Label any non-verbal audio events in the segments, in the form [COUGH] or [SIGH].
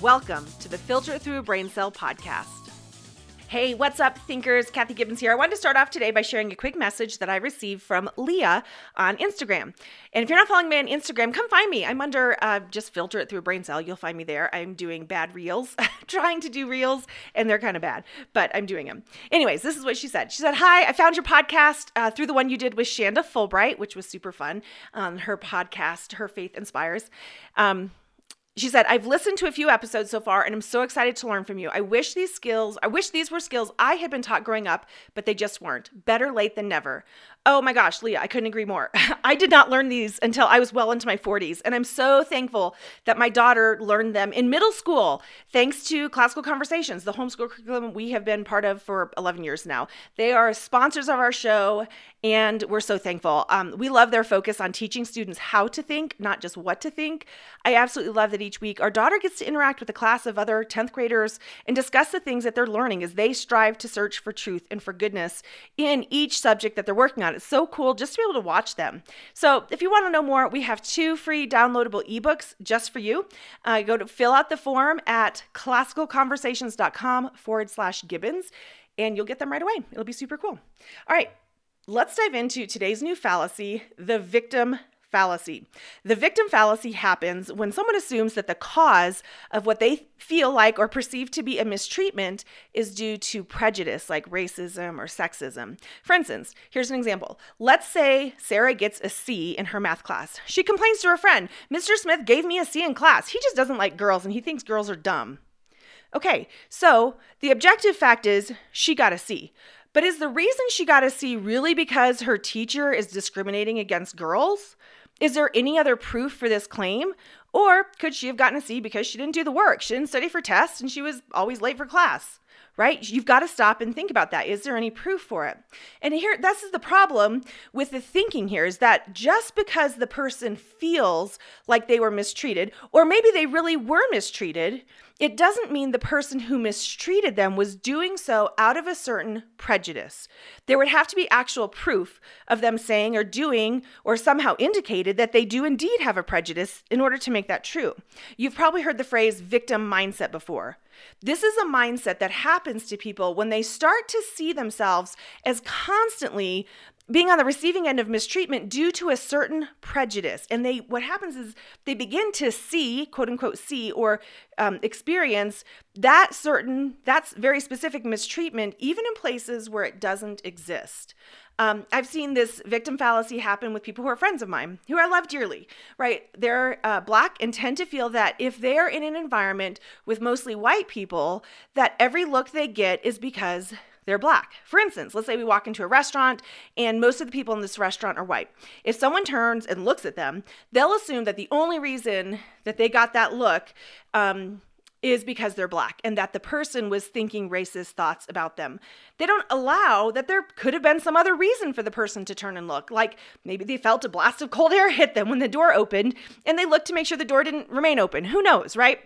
Welcome to the Filter Through a Brain Cell podcast. Hey, what's up, thinkers? Kathy Gibbens here. I wanted to start off today by sharing a quick message that I received from Leah on Instagram. And if you're not following me on Instagram, come find me. I'm under uh, just filter it through a brain cell. You'll find me there. I'm doing bad reels, [LAUGHS] trying to do reels, and they're kind of bad, but I'm doing them. Anyways, this is what she said. She said, Hi, I found your podcast uh, through the one you did with Shanda Fulbright, which was super fun. Um, her podcast, Her Faith Inspires. Um, she said, I've listened to a few episodes so far and I'm so excited to learn from you. I wish these skills, I wish these were skills I had been taught growing up, but they just weren't. Better late than never. Oh my gosh, Leah, I couldn't agree more. [LAUGHS] I did not learn these until I was well into my 40s, and I'm so thankful that my daughter learned them in middle school thanks to Classical Conversations, the homeschool curriculum we have been part of for 11 years now. They are sponsors of our show, and we're so thankful. Um, we love their focus on teaching students how to think, not just what to think. I absolutely love that each week our daughter gets to interact with a class of other 10th graders and discuss the things that they're learning as they strive to search for truth and for goodness in each subject that they're working on. It's so cool just to be able to watch them. So, if you want to know more, we have two free downloadable ebooks just for you. Uh, go to fill out the form at classicalconversations.com forward slash Gibbens, and you'll get them right away. It'll be super cool. All right, let's dive into today's new fallacy the victim fallacy. The victim fallacy happens when someone assumes that the cause of what they feel like or perceive to be a mistreatment is due to prejudice like racism or sexism. For instance, here's an example. Let's say Sarah gets a C in her math class. She complains to her friend, Mr. Smith gave me a C in class. He just doesn't like girls and he thinks girls are dumb. Okay, so the objective fact is she got a C. But is the reason she got a C really because her teacher is discriminating against girls? Is there any other proof for this claim? Or could she have gotten a C because she didn't do the work? She didn't study for tests and she was always late for class, right? You've got to stop and think about that. Is there any proof for it? And here, this is the problem with the thinking here is that just because the person feels like they were mistreated, or maybe they really were mistreated, it doesn't mean the person who mistreated them was doing so out of a certain prejudice. There would have to be actual proof of them saying or doing or somehow indicated that they do indeed have a prejudice in order to make that true. You've probably heard the phrase victim mindset before. This is a mindset that happens to people when they start to see themselves as constantly being on the receiving end of mistreatment due to a certain prejudice. And they what happens is they begin to see quote unquote see or um, experience that certain that's very specific mistreatment even in places where it doesn't exist um, I've seen this victim fallacy happen with people who are friends of mine, who I love dearly, right? They're uh, black and tend to feel that if they're in an environment with mostly white people, that every look they get is because they're black. For instance, let's say we walk into a restaurant and most of the people in this restaurant are white. If someone turns and looks at them, they'll assume that the only reason that they got that look um, is because they're black and that the person was thinking racist thoughts about them. They don't allow that there could have been some other reason for the person to turn and look. Like maybe they felt a blast of cold air hit them when the door opened and they looked to make sure the door didn't remain open. Who knows, right?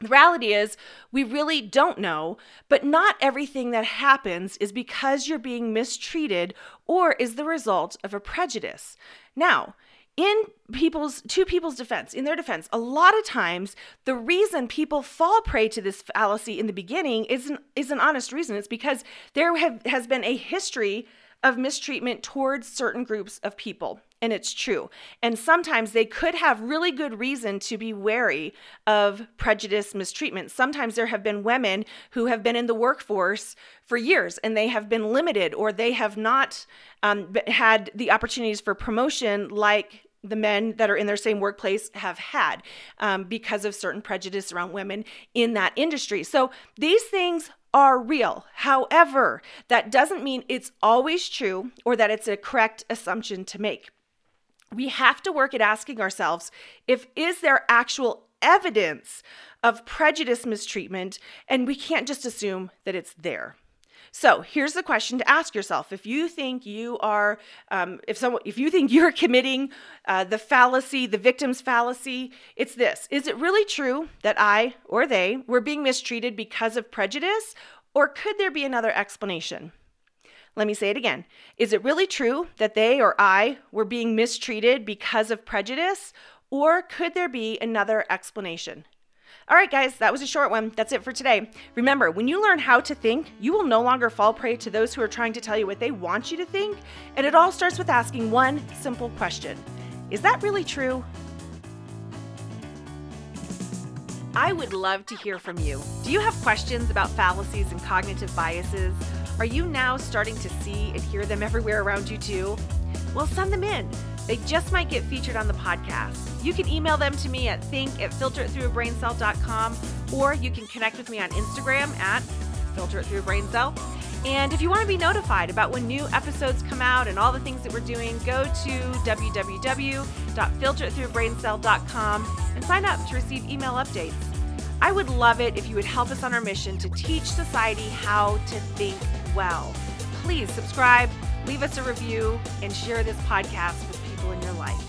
The reality is, we really don't know, but not everything that happens is because you're being mistreated or is the result of a prejudice. Now, in people's to people's defense in their defense a lot of times the reason people fall prey to this fallacy in the beginning is an, is an honest reason it's because there have, has been a history of mistreatment towards certain groups of people and it's true. And sometimes they could have really good reason to be wary of prejudice mistreatment. Sometimes there have been women who have been in the workforce for years and they have been limited or they have not um, had the opportunities for promotion like the men that are in their same workplace have had um, because of certain prejudice around women in that industry. So these things are real. However, that doesn't mean it's always true or that it's a correct assumption to make we have to work at asking ourselves if is there actual evidence of prejudice mistreatment, and we can't just assume that it's there. So here's the question to ask yourself: If you think you are, um, if someone, if you think [LAUGHS] you're committing uh, the fallacy, the victim's fallacy, it's this: Is it really true that I or they were being mistreated because of prejudice, or could there be another explanation? Let me say it again. Is it really true that they or I were being mistreated because of prejudice, or could there be another explanation? All right, guys, that was a short one. That's it for today. Remember, when you learn how to think, you will no longer fall prey to those who are trying to tell you what they want you to think. And it all starts with asking one simple question Is that really true? I would love to hear from you. Do you have questions about fallacies and cognitive biases? Are you now starting to see and hear them everywhere around you too? Well, send them in. They just might get featured on the podcast. You can email them to me at think at filteritthroughabraincell.com or you can connect with me on Instagram at filteritthroughabraincell. And if you want to be notified about when new episodes come out and all the things that we're doing, go to www.filteritthroughabraincell.com and sign up to receive email updates. I would love it if you would help us on our mission to teach society how to think well. Please subscribe, leave us a review, and share this podcast with in your life.